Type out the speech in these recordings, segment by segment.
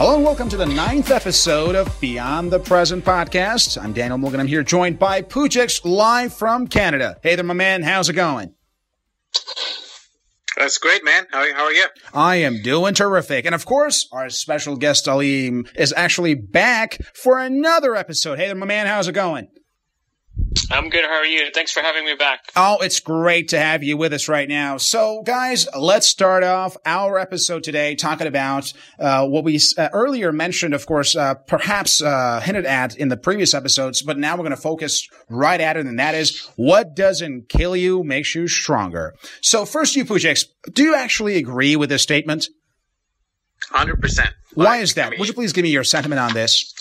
Hello and welcome to the ninth episode of Beyond the Present podcast. I'm Daniel Morgan. I'm here joined by Pujix live from Canada. Hey there, my man. How's it going? That's great, man. How, how are you? I am doing terrific. And of course, our special guest, Aleem, is actually back for another episode. Hey there, my man. How's it going? I'm good. How are you? Thanks for having me back. Oh, it's great to have you with us right now. So, guys, let's start off our episode today talking about uh, what we uh, earlier mentioned, of course, uh, perhaps uh, hinted at in the previous episodes, but now we're going to focus right at it, and that is what doesn't kill you makes you stronger. So, first, you Pujix, do you actually agree with this statement? 100%. Why like, is that? I mean, Would you please give me your sentiment on this?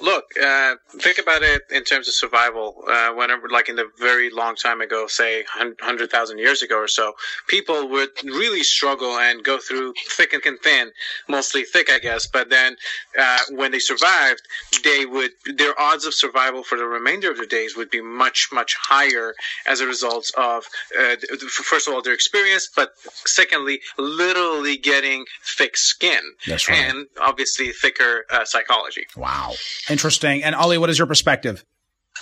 Look, uh, think about it in terms of survival. Uh, whenever, like in the very long time ago, say hundred thousand years ago or so, people would really struggle and go through thick and thin, mostly thick, I guess. But then, uh, when they survived, they would their odds of survival for the remainder of their days would be much much higher as a result of uh, first of all their experience, but secondly, literally getting thick skin. That's right. And obviously thicker uh, psychology. Wow. Interesting. And Ollie, what is your perspective?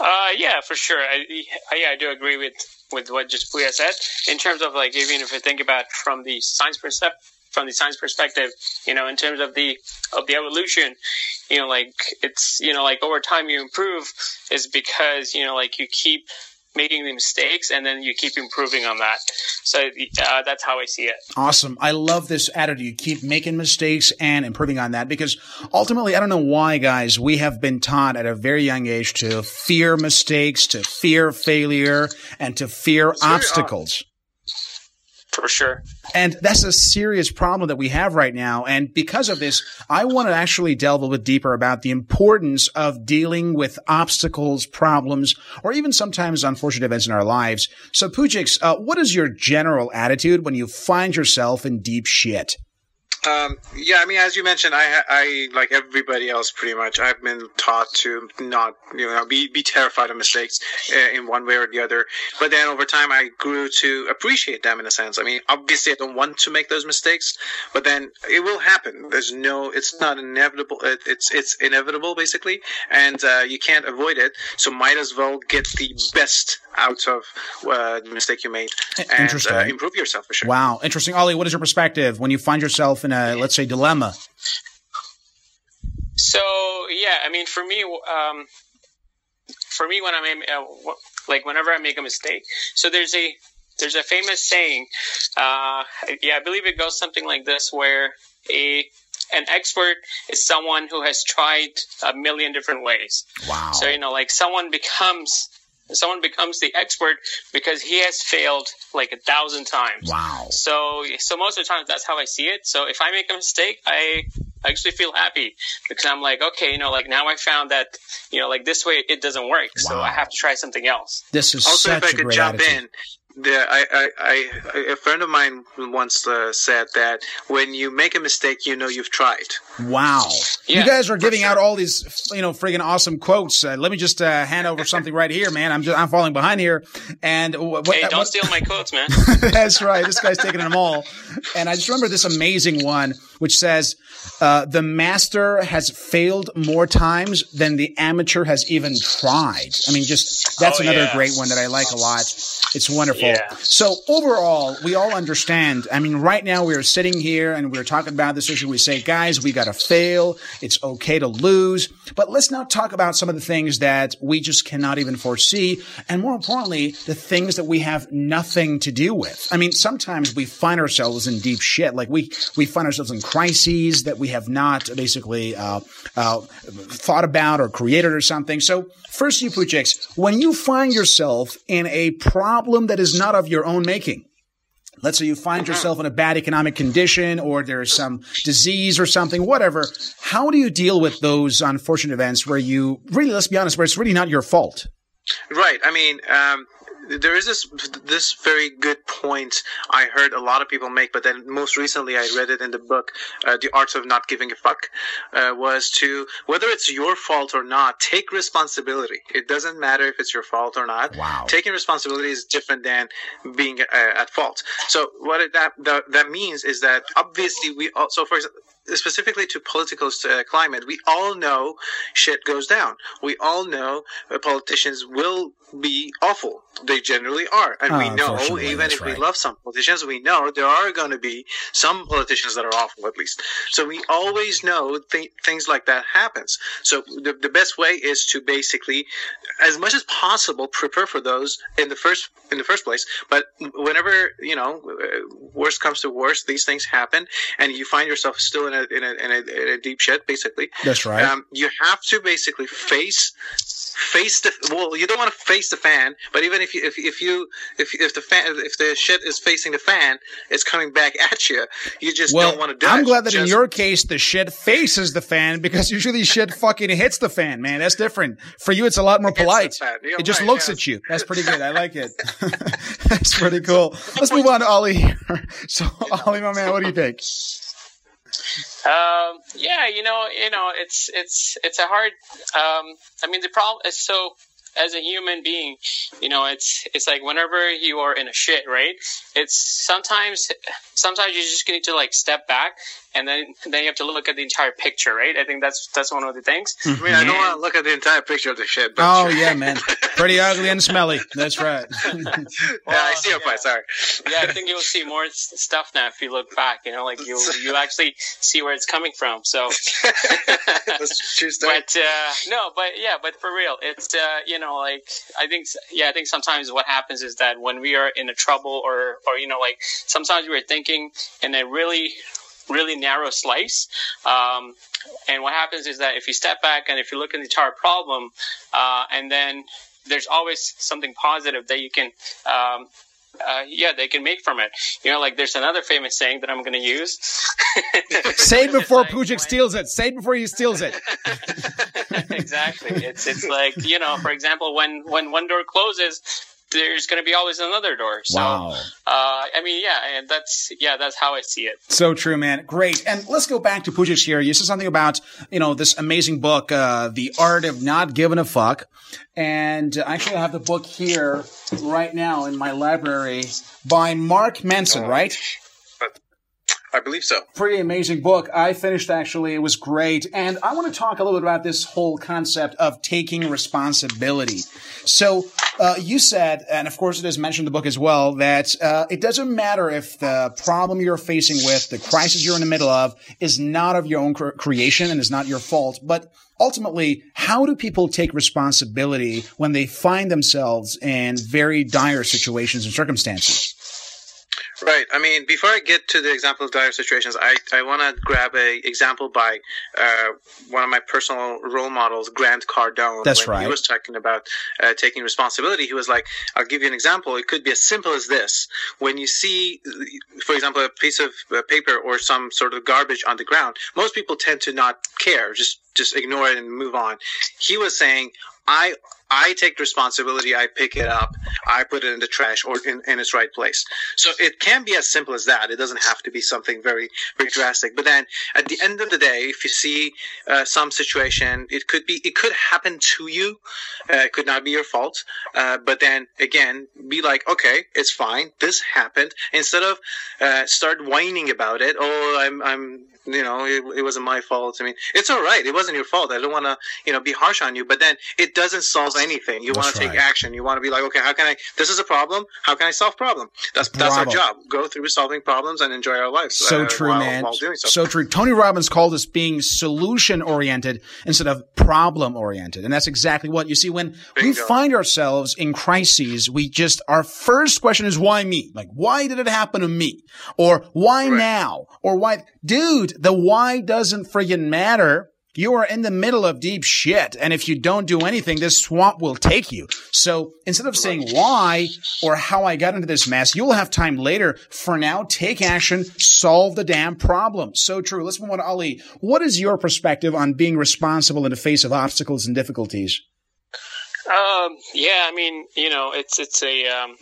Uh, yeah, for sure. I, I, I do agree with, with what just Puya said. In terms of like, even if you think about from the science perspective, from the science perspective, you know, in terms of the of the evolution, you know, like it's you know, like over time you improve is because you know, like you keep making the mistakes and then you keep improving on that. So uh, that's how I see it. Awesome. I love this attitude. You keep making mistakes and improving on that because ultimately, I don't know why, guys, we have been taught at a very young age to fear mistakes, to fear failure, and to fear obstacles for sure. And that's a serious problem that we have right now. And because of this, I want to actually delve a bit deeper about the importance of dealing with obstacles, problems, or even sometimes unfortunate events in our lives. So, Pujix, uh, what is your general attitude when you find yourself in deep shit? Um, yeah, I mean, as you mentioned, I, I like everybody else pretty much. I've been taught to not, you know, be be terrified of mistakes uh, in one way or the other. But then over time, I grew to appreciate them in a sense. I mean, obviously, I don't want to make those mistakes, but then it will happen. There's no, it's not inevitable. It, it's it's inevitable basically, and uh, you can't avoid it. So might as well get the best out of uh, the mistake you made and uh, improve yourself for sure. Wow, interesting. Ollie, what is your perspective when you find yourself in a let's say dilemma? So yeah, I mean, for me, um, for me, when I'm uh, like whenever I make a mistake, so there's a there's a famous saying. Uh, yeah, I believe it goes something like this, where a an expert is someone who has tried a million different ways. Wow. So you know, like someone becomes someone becomes the expert because he has failed like a thousand times. Wow. So, so most of the time, that's how I see it. So if I make a mistake, I actually feel happy because I'm like, okay, you know, like now I found that, you know, like this way it doesn't work. Wow. So I have to try something else. This is also, such if I could jump attitude. in, the, I, I, I, a friend of mine once uh, said that when you make a mistake, you know you've tried. Wow. Yeah, you guys are giving sure. out all these, you know, friggin' awesome quotes. Uh, let me just uh, hand over something right here, man. I'm just, I'm falling behind here. And what, hey, don't what, steal my quotes, man. that's right. This guy's taking them all. And I just remember this amazing one, which says, uh, the master has failed more times than the amateur has even tried. I mean, just that's oh, another yeah. great one that I like a lot. It's wonderful. Yeah. So overall, we all understand. I mean, right now we are sitting here and we're talking about this issue. We say, guys, we got to fail. It's okay to lose. But let's now talk about some of the things that we just cannot even foresee. And more importantly, the things that we have nothing to do with. I mean, sometimes we find ourselves in deep shit. Like we, we find ourselves in crises that we have not basically, uh, uh, thought about or created or something. So first, you Pujix, when you find yourself in a problem that is not of your own making. Let's say you find yourself in a bad economic condition or there's some disease or something, whatever. How do you deal with those unfortunate events where you really, let's be honest, where it's really not your fault? Right. I mean, um, there is this this very good point I heard a lot of people make, but then most recently I read it in the book, uh, "The Art of Not Giving a Fuck," uh, was to whether it's your fault or not, take responsibility. It doesn't matter if it's your fault or not. Wow. Taking responsibility is different than being uh, at fault. So what it, that, that that means is that obviously we also, for example specifically to political uh, climate, we all know shit goes down. We all know uh, politicians will be awful. They generally are, and we Oh, know even if right. we love some politicians, we know there are going to be some politicians that are awful at least. So we always know th- things like that happens. So the, the best way is to basically, as much as possible, prepare for those in the first in the first place. But whenever you know uh, worst comes to worst, these things happen, and you find yourself still in a in a, in a, in a deep shit. Basically, That's right. um, you have to basically face face the well you don't want to face the fan but even if you if, if you if if the fan if the shit is facing the fan it's coming back at you you just well, don't want to dodge I'm glad that in your case the shit faces the fan because usually shit fucking hits the fan, man. That's different. For you, it's a lot more polite. It just right, looks at you. That's pretty good. I like it. That's pretty cool. Let's move on to Ollie here. So, Ollie, my man, what do you think? Um, yeah, you know, you know, it's it's it's a hard. Um, I mean, the problem is so. As a human being, you know, it's it's like whenever you are in a shit, right? It's sometimes sometimes you just need to like step back and then then you have to look at the entire picture, right? I think that's that's one of the things. I mean I don't want to look at the entire picture of the shit but Oh yeah, man. Pretty ugly and smelly. That's right. yeah, I see your yeah. point sorry Yeah, I think you'll see more stuff now if you look back. You know, like you you actually see where it's coming from. So. that's true story but uh, no, but yeah, but for real, it's uh, you know like I think yeah, I think sometimes what happens is that when we are in a trouble or or you know like sometimes we're thinking in a really really narrow slice. Um, and what happens is that if you step back and if you look at the entire problem, uh, and then there's always something positive that you can. Um, uh, yeah, they can make from it. You know, like there's another famous saying that I'm going to use. Say before like Pujic steals it. Say before he steals it. exactly. It's it's like you know, for example, when when one door closes, there's going to be always another door. So, Wow. uh, I mean, yeah, and that's yeah, that's how I see it. So true, man. Great. And let's go back to Pujic here. You said something about, you know, this amazing book, uh, The Art of Not Giving a Fuck. And uh, actually I have the book here right now in my library by Mark Manson, right? I believe so pretty amazing book. I finished actually. It was great. And I want to talk a little bit about this whole concept of taking responsibility. So, uh, you said, and of course it is mentioned in the book as well, that, uh, it doesn't matter if the problem you're facing with, the crisis you're in the middle of is not of your own cre- creation and is not your fault, but ultimately, how do people take responsibility when they find themselves in very dire situations and circumstances? Right. I mean, before I get to the example of dire situations, I, I want to grab a example by uh, one of my personal role models, Grant Cardone. That's when He was talking about uh, taking responsibility. He was like, "I'll give you an example. It could be as simple as this: when you see, for example, a piece of uh, paper or some sort of garbage on the ground, most people tend to not care, just just ignore it and move on." He was saying, "I." I take responsibility. I pick it up. I put it in the trash or in, in its right place. So it can be as simple as that. It doesn't have to be something very, very drastic. But then at the end of the day, if you see uh, some situation, it could be, it could happen to you. Uh, it could not be your fault. Uh, but then again, be like, okay, it's fine. This happened. Instead of uh, start whining about it. Oh, I'm, I'm, you know, it, it wasn't my fault. I mean, it's all right. It wasn't your fault. I don't want to, you know, be harsh on you. But then it doesn't solve anything. You want to take right. action. You want to be like, okay, how can I? This is a problem. How can I solve problem? That's that's our job. Go through solving problems and enjoy our lives. So uh, true, while, man. While doing so. So true. Tony Robbins called this being solution oriented instead of problem oriented. And that's exactly what you see when we find ourselves in crises. We just, our first question is why me? Like, why did it happen to me? Or why Right. now? Or why, dude, the why doesn't friggin' matter. You are in the middle of deep shit. And if you don't do anything, this swamp will take you. So instead of saying why or how I got into this mess, you'll have time later. For now, take action, solve the damn problem. So true. Let's move on to Ali. What is your perspective on being responsible in the face of obstacles and difficulties? Um, yeah, I mean, you know, it's it's a um,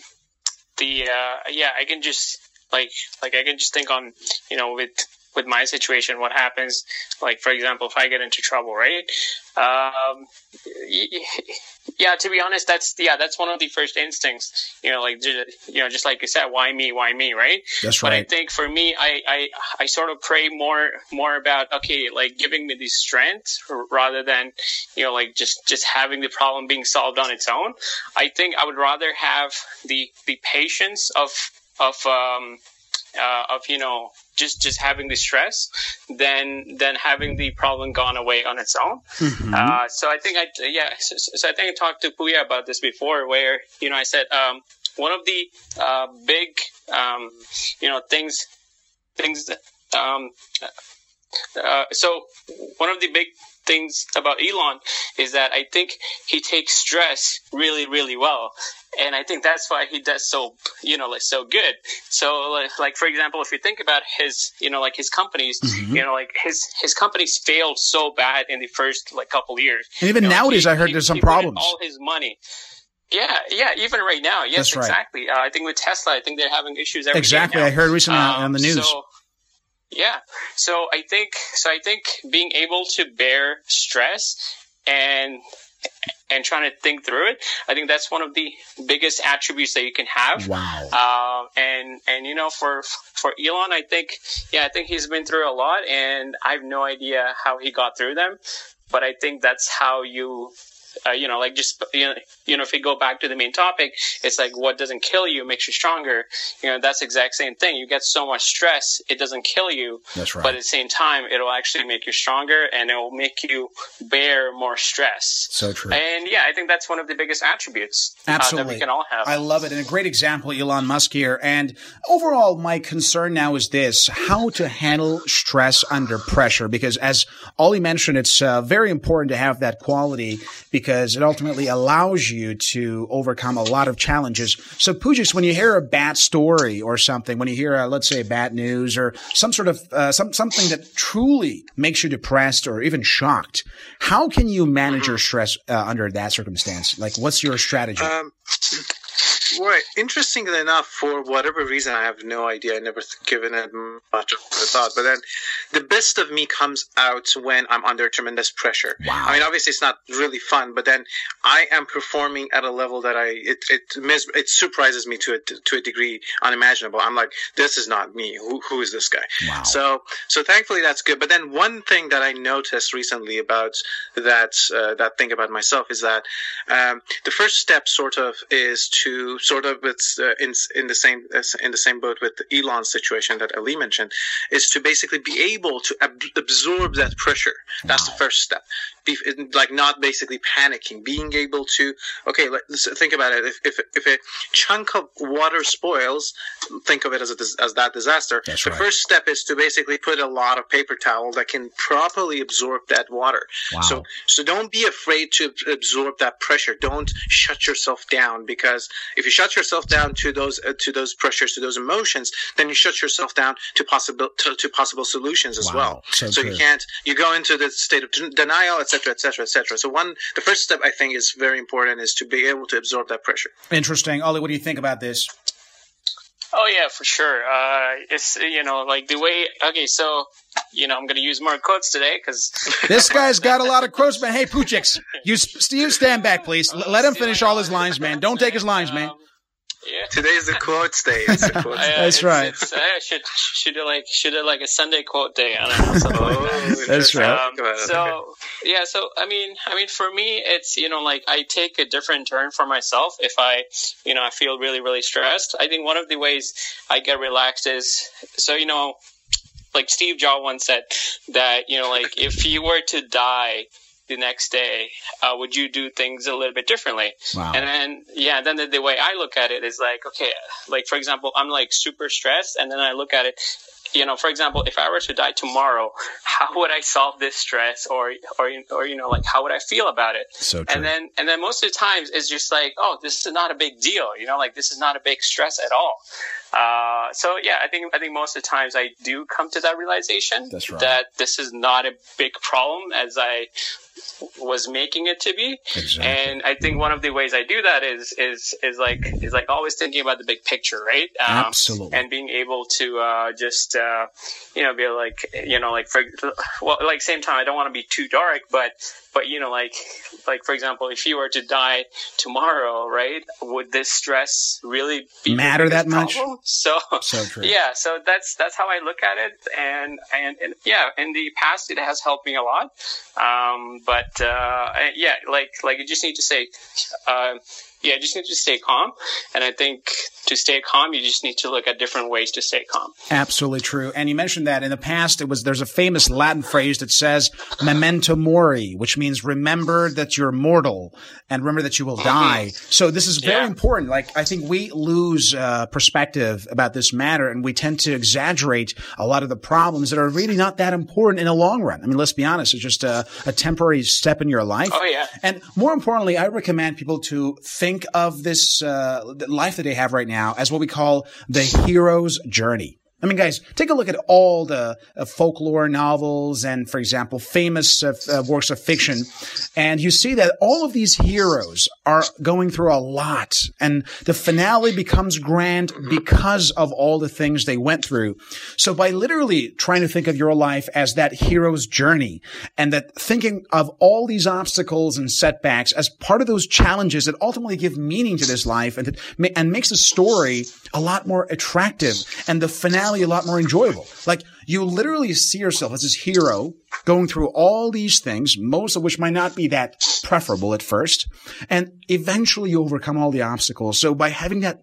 the uh, yeah, I can just like like I can just think on you know with with my situation, what happens, like for example, if I get into trouble, right? Um, yeah, to be honest, that's yeah, that's one of the first instincts. You know, like you know, just like you said, why me, why me, right? That's right. But I think for me, I I, I sort of pray more more about okay, like giving me the strength rather than you know like just just having the problem being solved on its own. I think I would rather have the the patience of of um, uh, of you know just just having the stress than than having the problem gone away on its own. Mm-hmm. Uh, so I think I yeah so, so, I think I talked to Puya about this before, where you know I said um, one of the uh, big um, you know things things um, uh, so one of the big things about Elon is that I think he takes stress really, really well. And I think that's why he does so, you know, like so good. So, like, like for example, if you think about his, you know, like his companies, mm-hmm. you know, like his his companies failed so bad in the first like couple years. And even you know, nowadays, he, I heard he, there's some problems. All his money. Yeah, yeah, even right now, yes, right. exactly. Uh, I think with Tesla, I think they're having issues. exactly, I heard recently um, on the news. So, yeah. So I think so I think being able to bear stress and and trying to think through it, I think that's one of the biggest attributes that you can have. Wow. Uh, and and you know, for for Elon, I think yeah, I think he's been through a lot, and I have no idea how he got through them. But I think that's how you uh, you know, like just you know, you know, if we go back to the main topic, it's like what doesn't kill you makes you stronger. You know, that's the exact same thing. You get so much stress, it doesn't kill you. That's right. But at the same time, it'll actually make you stronger, and it will make you bear more stress. So true. And yeah, I think that's one of the biggest attributes Absolutely. Uh, that we can all have. I love it, and a great example, Elon Musk here. And overall, my concern now is this: how to handle stress under pressure. Because as Ollie mentioned, it's uh, very important to have that quality because it ultimately allows you to overcome a lot of challenges. So, Pujix, when you hear a bad story or something, when you hear, uh, let's say, bad news or some sort of uh, some something that truly makes you depressed or even shocked, how can you manage your stress uh, under that circumstance? Like, what's your strategy? Um, Right. Interestingly enough, for whatever reason, I have no idea. I never given it much of a thought. But then, the best of me comes out when I'm under tremendous pressure. Wow. I mean, obviously, it's not really fun, but then I am performing at a level that I it it mis- it surprises me to a to a degree unimaginable. I'm like, this is not me. Who who is this guy? Wow. So so thankfully that's good. But then one thing that I noticed recently about that uh, that thing about myself is that um, the first step sort of is to sort of it's uh, in in the same in the same boat with Elon's situation that Ali mentioned, is to basically be able to ab- absorb that pressure. That's wow. the first step. Be, like not basically panicking, being able to okay, let's think about it. If if, if a chunk of water spoils, think of it as a, as that disaster. That's the right. first step is to basically put a lot of paper towel that can properly absorb that water. Wow. So so don't be afraid to absorb that pressure. Don't shut yourself down because if you shut yourself down to those uh, to those pressures, to those emotions, then you shut yourself down to possible to, to possible solutions as wow. well. So, so you can't you go into the state of denial, etc., etc., etc. So one the first step I think is very important is to be able to absorb that pressure. Interesting, Ollie. What do you think about this? Oh yeah, for sure. Uh, it's you know like the way. Okay, so you know I'm going to use more quotes today because this guy's got a lot of quotes, man. Hey, Pujix, you, you stand back, please. Let him finish all his lines, man. Don't take his lines, man. Yeah. Today's the quotes day. It's the quotes day. That's it's, right. It's, uh, should should do like should do like a Sunday quote day. I don't know something oh, like that. That's right. Um, so yeah, so I mean, I mean, for me, it's you know like I take a different turn for myself if I you know I feel really really stressed. I think one of the ways I get relaxed is so you know like Steve Jobs once said that you know like if you were to die the next day, uh, would you do things a little bit differently? Wow. And then, yeah, then the, the way I look at it is like, okay, like for example, I'm like super stressed, and then I look at it, you know, for example, if I were to die tomorrow, how would I solve this stress, or or or you know, like how would I feel about it? So true. And then and then most of the times it's just like, oh, this is not a big deal, you know, like this is not a big stress at all. Uh, so yeah, I think I think most of the times I do come to that realization right. that this is not a big problem as I was making it to be. Exactly. And I think one of the ways I do that is is is like is like always thinking about the big picture, right? Um, Absolutely. And being able to uh, just uh, you know be like you know like for well like same time I don't want to be too dark, but but you know like like for example if you were to die tomorrow, right? Would this stress really be Matter that biggest much? So So true. yeah, so that's that's how I look at it, and and, and yeah, in the past it has helped me a lot. Um, but uh, yeah, like like you just need to say, uh, yeah, you just need to stay calm, and I think to stay calm, you just need to look at different ways to stay calm. Absolutely true. And you mentioned that in the past, it was there's a famous Latin phrase that says "memento mori," which means remember that you're mortal and remember that you will die. So this is very Yeah. important. Like I think we lose uh, perspective about this matter, and we tend to exaggerate a lot of the problems that are really not that important in the long run. I mean, let's be honest; it's just a, a temporary step in your life. Oh yeah, And more importantly, I recommend people to think of this uh, life that they have right now as what we call the hero's journey. I mean, guys, take a look at all the uh, folklore novels and, for example, famous uh, uh, works of fiction. And you see that all of these heroes are going through a lot. And the finale becomes grand because of all the things they went through. So by literally trying to think of your life as that hero's journey and that thinking of all these obstacles and setbacks as part of those challenges that ultimately give meaning to this life and, and makes the story a lot more attractive and the finale a lot more enjoyable. Like you literally see yourself as this hero going through all these things, most of which might not be that preferable at first, and eventually you overcome all the obstacles. So by having that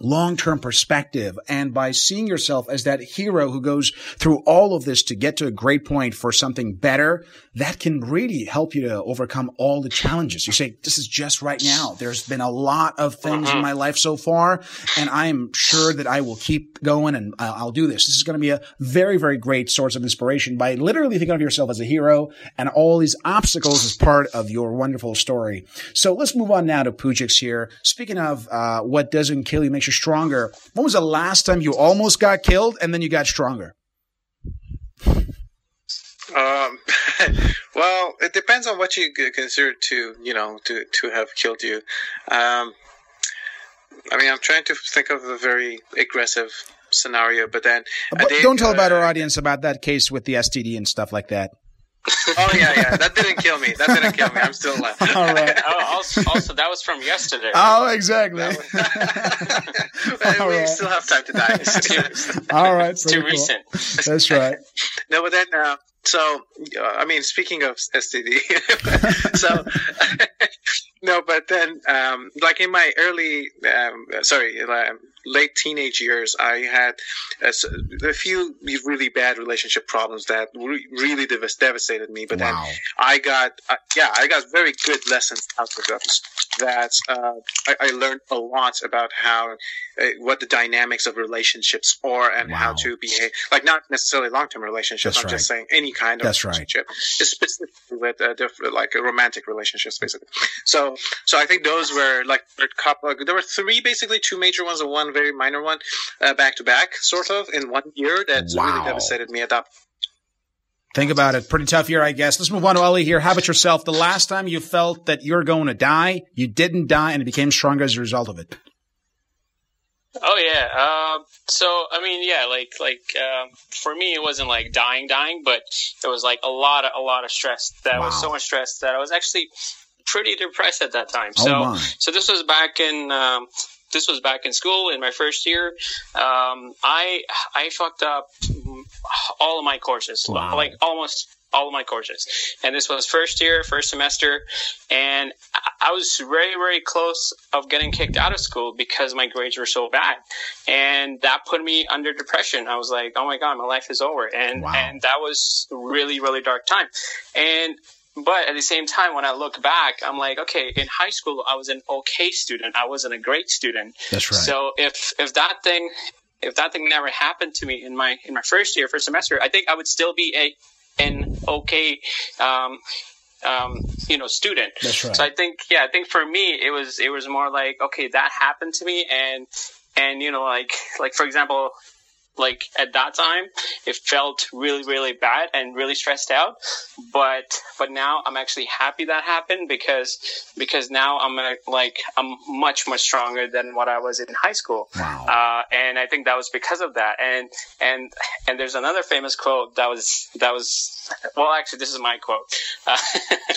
long-term perspective and by seeing yourself as that hero who goes through all of this to get to a great point for something better, that can really help you to overcome all the challenges. You say, this is just right now. There's been a lot of things in my life so far, and I am sure that I will keep going and I'll do this. This is going to be a very, very great source of inspiration by literally thinking of yourself as a hero and all these obstacles as part of your wonderful story. So let's move on now to Pujix here. Speaking of uh, what doesn't kill you makes you stronger. When was the last time you almost got killed and then you got stronger? Um, well, it depends on what you consider to, you know, to, to have killed you. Um, I mean, I'm trying to think of a very aggressive scenario, but then But don't tell about uh, our audience about that case with the STD and stuff like that. Oh yeah, yeah, that didn't kill me. That didn't kill me. I'm still alive. All right. Oh, also, also that was from yesterday. Oh, exactly. But All we right. still have time to die. All right. it's too cool. recent. That's right. No, but then, uh, so uh, I mean, speaking of STD, so no, but then, um, like in my early, um, sorry, late teenage years, I had a few really bad relationship problems that re- really devas- devastated me. But Wow. then I got, uh, yeah, I got very good lessons out of those. That uh, I, I learned a lot about how, uh, what the dynamics of relationships are, and how to behave. Like not necessarily long-term relationships. That's I'm just saying any kind of That's right. relationship, just specifically with uh, different, like romantic relationships, basically. So, so I think those were like a couple. There were three, basically two major ones and one very minor one, uh, back to back, sort of in one year. That Wow. really devastated me at that Think about it. Pretty tough year, I guess. Let's move on to Ali here. How about yourself? The last time you felt that you're going to die, you didn't die and it became stronger as a result of it. Oh yeah. Um, so I mean, yeah, like like um, for me, it wasn't like dying, dying, but it was like a lot of a lot of stress. That was so much stress that I was actually pretty depressed at that time. Oh, so my. so this was back in. Um, this was back in school in my first year. Um, I I fucked up all of my courses, Wow. like almost all of my courses. And this was first year, first semester, and I- was very very close of getting kicked out of school because my grades were so bad, and that put me under depression. I was like, oh my god, my life is over, and Wow. and that was really really dark time, and. But at the same time, when I look back, I'm like, okay, in high school, I was an okay student. I wasn't a great student. That's right. So if if that thing if that thing never happened to me in my in my first year, first semester, I think I would still be a an okay um, um, you know student. That's right. So I think yeah, I think for me it was it was more like okay that happened to me and and you know, like like for example, like at that time it felt really really bad and really stressed out but but now i'm actually happy that happened because because now i'm uh, like i'm much much stronger than what i was in high school Wow. uh, and i think that was because of that and and and there's another famous quote that was that was well actually this is my quote uh,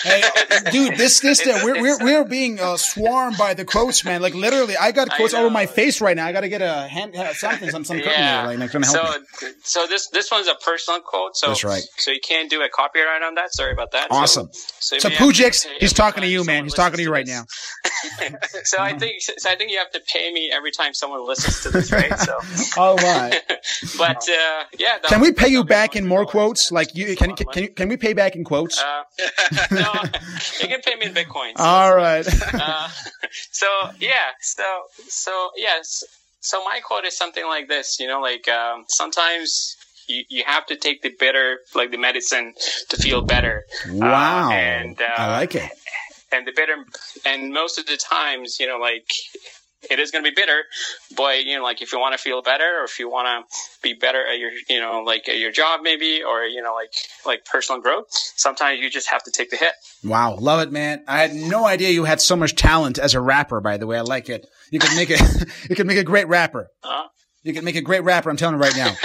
Hey, dude, this this It's- we're we're we're being uh, swarmed by the quotes, man. Like literally, I got I quotes over my face right now. I got to get a hand uh, something, some some cooking here, like, like help so me. so this this one's a personal quote so That's right. so you can't do a copyright on that sorry about that Awesome. so, So you to Pujix, he's talking to you, man. He's talking to you right now. so I think so I think you have to pay me every time someone listens to this, right? So, All right. but uh, yeah, Can we pay you back in more quotes? Like you can can, can you can we pay back in quotes? Uh, no, you can pay me in Bitcoin. So, All right. uh, so yeah, so so yes. So my quote is something like this. You know, like um, sometimes. You, you have to take the bitter, like the medicine, to feel better. wow. and, uh, I like it. and the bitter and most of the times you know like it is going to be bitter but you know like if you want to feel better or if you want to be better at your you know like at your job maybe or you know like like personal growth sometimes you just have to take the hit Wow, love it, man. I had no idea you had so much talent as a rapper. By the way, I like it. You could make it. you could make a great rapper. uh, You could make a great rapper. I'm telling you right now.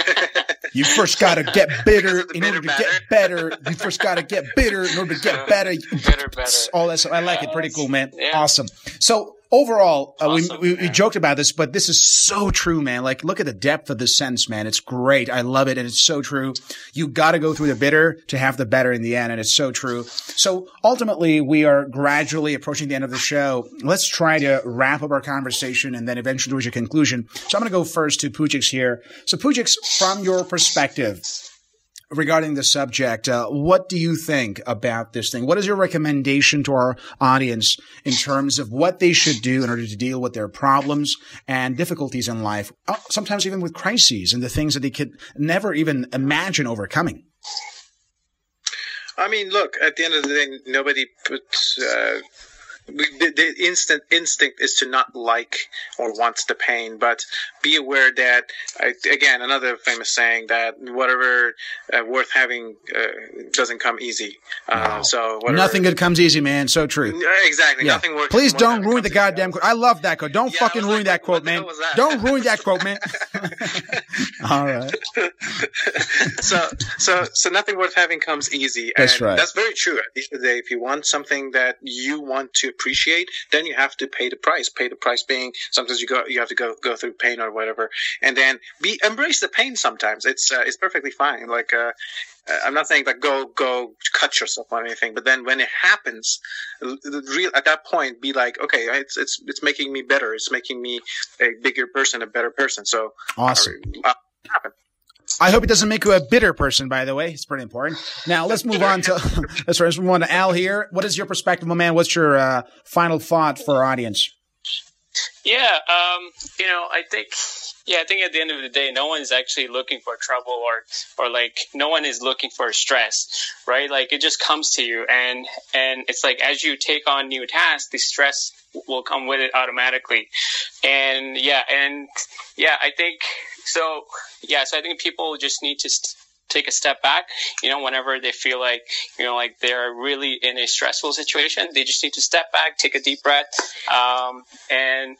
You first got to get bitter in order to bitter get better. You first got to get bitter in order to get better. Bitter, better. All that stuff. I like it. Pretty cool, man. Yeah. Awesome. So overall, uh, Awesome, we, we, we joked about this, but this is so true, man. Like, look at the depth of this sentence, man. It's great. I love it. And it's so true. You got to go through the bitter to have the better in the end. And it's so true. So ultimately, we are gradually approaching the end of the show. Let's try to wrap up our conversation and then eventually reach a conclusion. So I'm going to go first to Pujix here. So Pujix, from your perspective, regarding the subject, uh, what do you think about this thing? What is your recommendation to our audience in terms of what they should do in order to deal with their problems and difficulties in life, uh, sometimes even with crises and the things that they could never even imagine overcoming? I mean, look. At the end of the day, nobody puts. Uh, the, the instant instinct is to not like or want the pain, but be aware that uh, again, another famous saying that whatever uh, worth having uh, doesn't come easy. Uh. So whatever, Nothing good comes easy, man. So true. Exactly. Yeah. Nothing worth. Please don't ruin the easy. goddamn quote. I love that quote. Don't Yeah, fucking ruin like, that quote, man. that? Don't ruin that quote, man. All right. so so so nothing worth having comes easy That's and right. that's very true at the end of the day if you want something that you want to appreciate then you have to pay the price pay the price being sometimes you go you have to go go through pain or whatever and then be embrace the pain sometimes it's uh, it's perfectly fine like uh uh, I'm not saying that go go cut yourself or anything, but then when it happens, real at that point, be like, okay, it's it's it's making me better. It's making me a bigger person, a better person. So Awesome. uh. I hope it doesn't make you a bitter person, by the way. It's pretty important. Now let's move on to let's move on to Al here. What is your perspective, my man? What's your uh, final thought for our audience? Yeah, um, you know, I think, yeah, I think at the end of the day, no one's actually looking for trouble or, or like, no one is looking for stress, right? Like, it just comes to you, and and it's like as you take on new tasks, the stress will come with it automatically, and yeah, and yeah, I think so. Yeah, so I think people just need to. St- take a step back you know whenever they feel like you know like they're really in a stressful situation they just need to step back take a deep breath um, and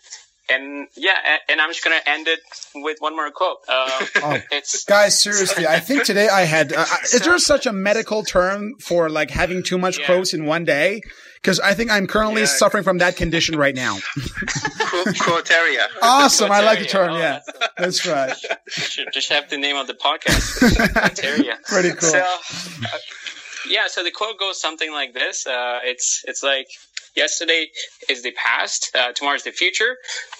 and yeah and, i'm just gonna end it with one more quote uh, Oh. it's Guys, seriously, I think today I had. Uh, is there such a medical term for like having too much Yeah. quotes in one day? Because I think I'm currently Yeah. suffering from that condition right now. Quo- Quoteria. Awesome, I like the term. Oh, Yeah, that's- that's right. should just have the name of the podcast Criteria. Pretty cool. So, uh, yeah, so the quote goes something like this. Uh, it's it's like yesterday is the past, uh, is the future,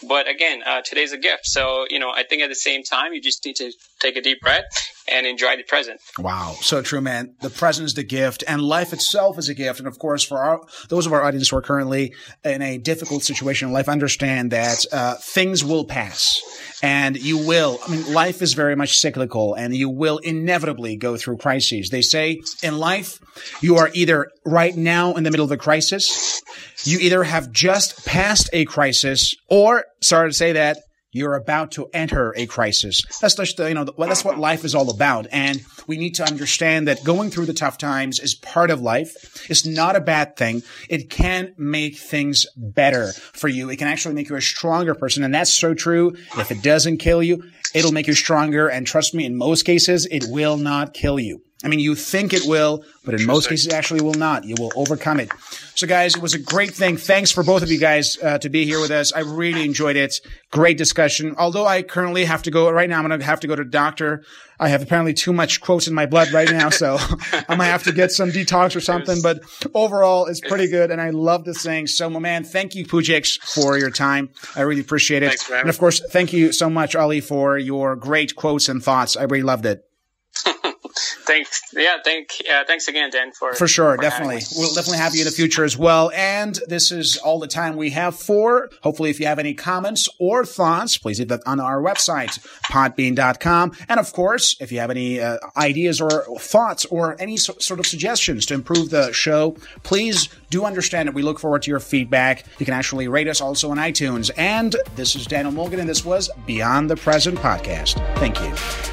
but again, uh, today's a gift. So you know, I think at the same time, you just need to take a deep breath and enjoy the present. Wow, so true, man. The present is the gift, and life itself is a gift. And of course, for our those of our audience who are currently in a difficult situation in life, understand that uh, things will pass, and you will. I mean, life is very much cyclical, and you will inevitably go through crises. They say in life, you are either right now in the middle of a crisis, you either have just passed a crisis, or sorry to say that you're about to enter a crisis. That's just, you know, that's what life is all about. And we need to understand that going through the tough times is part of life. It's not a bad thing. It can make things better for you. It can actually make you a stronger person. And that's so true. If it doesn't kill you, it'll make you stronger. And trust me, in most cases, it will not kill you. I mean, you think it will, but in most cases, actually will not. You will overcome it. So, guys, it was a great thing. Thanks for both of you guys uh, to be here with us. I really enjoyed it. Great discussion. Although I currently have to go right now, I'm going to have to go to the doctor. I have apparently too much quotes in my blood right now, so I might have to get some detox or something. But overall, it's pretty good, and I love this thing. So, my man, thank you, Pujix, for your time. I really appreciate it. and of course, thank you so much, Ali, for your great quotes and thoughts. I really loved it. thanks. Yeah, thank. Uh, thanks again, Dan. For for sure, for definitely. We'll definitely have you in the future as well. And this is all the time we have for. Hopefully, if you have any comments or thoughts, please leave that on our website, podbean.com. And of course, if you have any uh, ideas or thoughts or any so, sort of suggestions to improve the show, please do understand that we look forward to your feedback. You can actually rate us also on iTunes. And this is Daniel Morgan, and this was Beyond the Present podcast. Thank you.